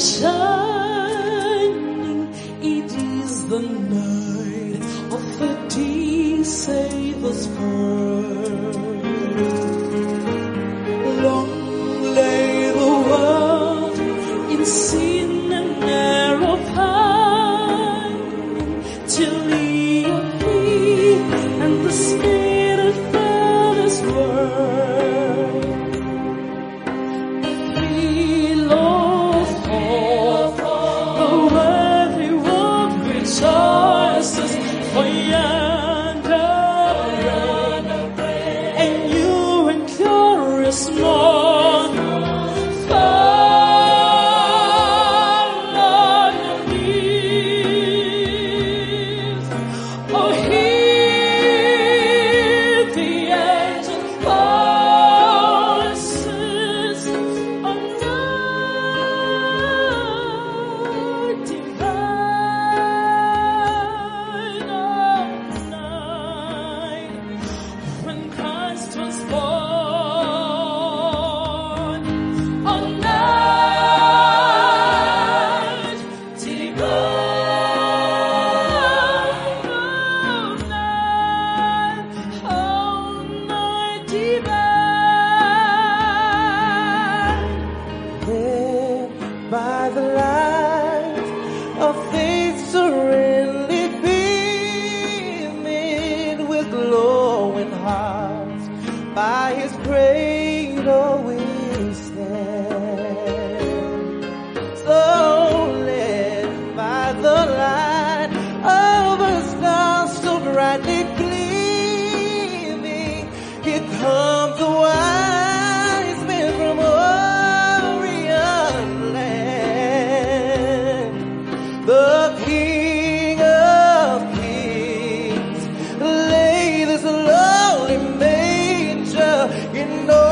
shining. It is the night of the Savior's birth. Long lay the world in sin and narrow pining till small. by the light of faith serenely beaming with glowing hearts by his cradle we stand. window.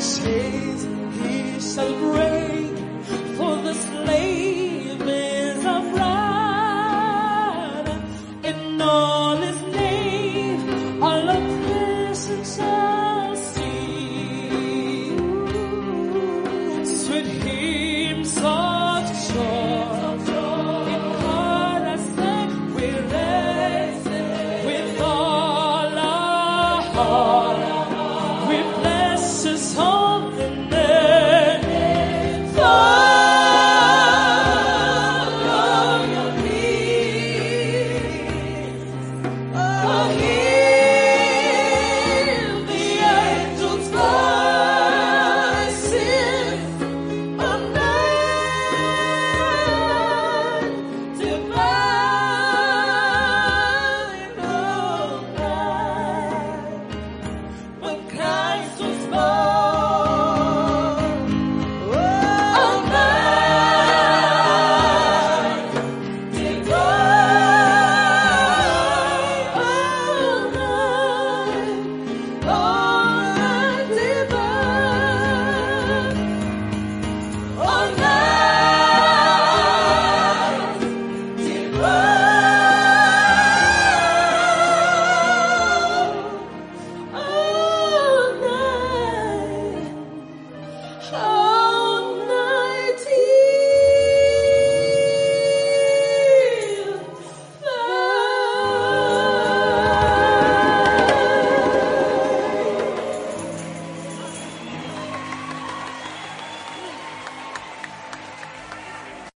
谁在闭上 Oh.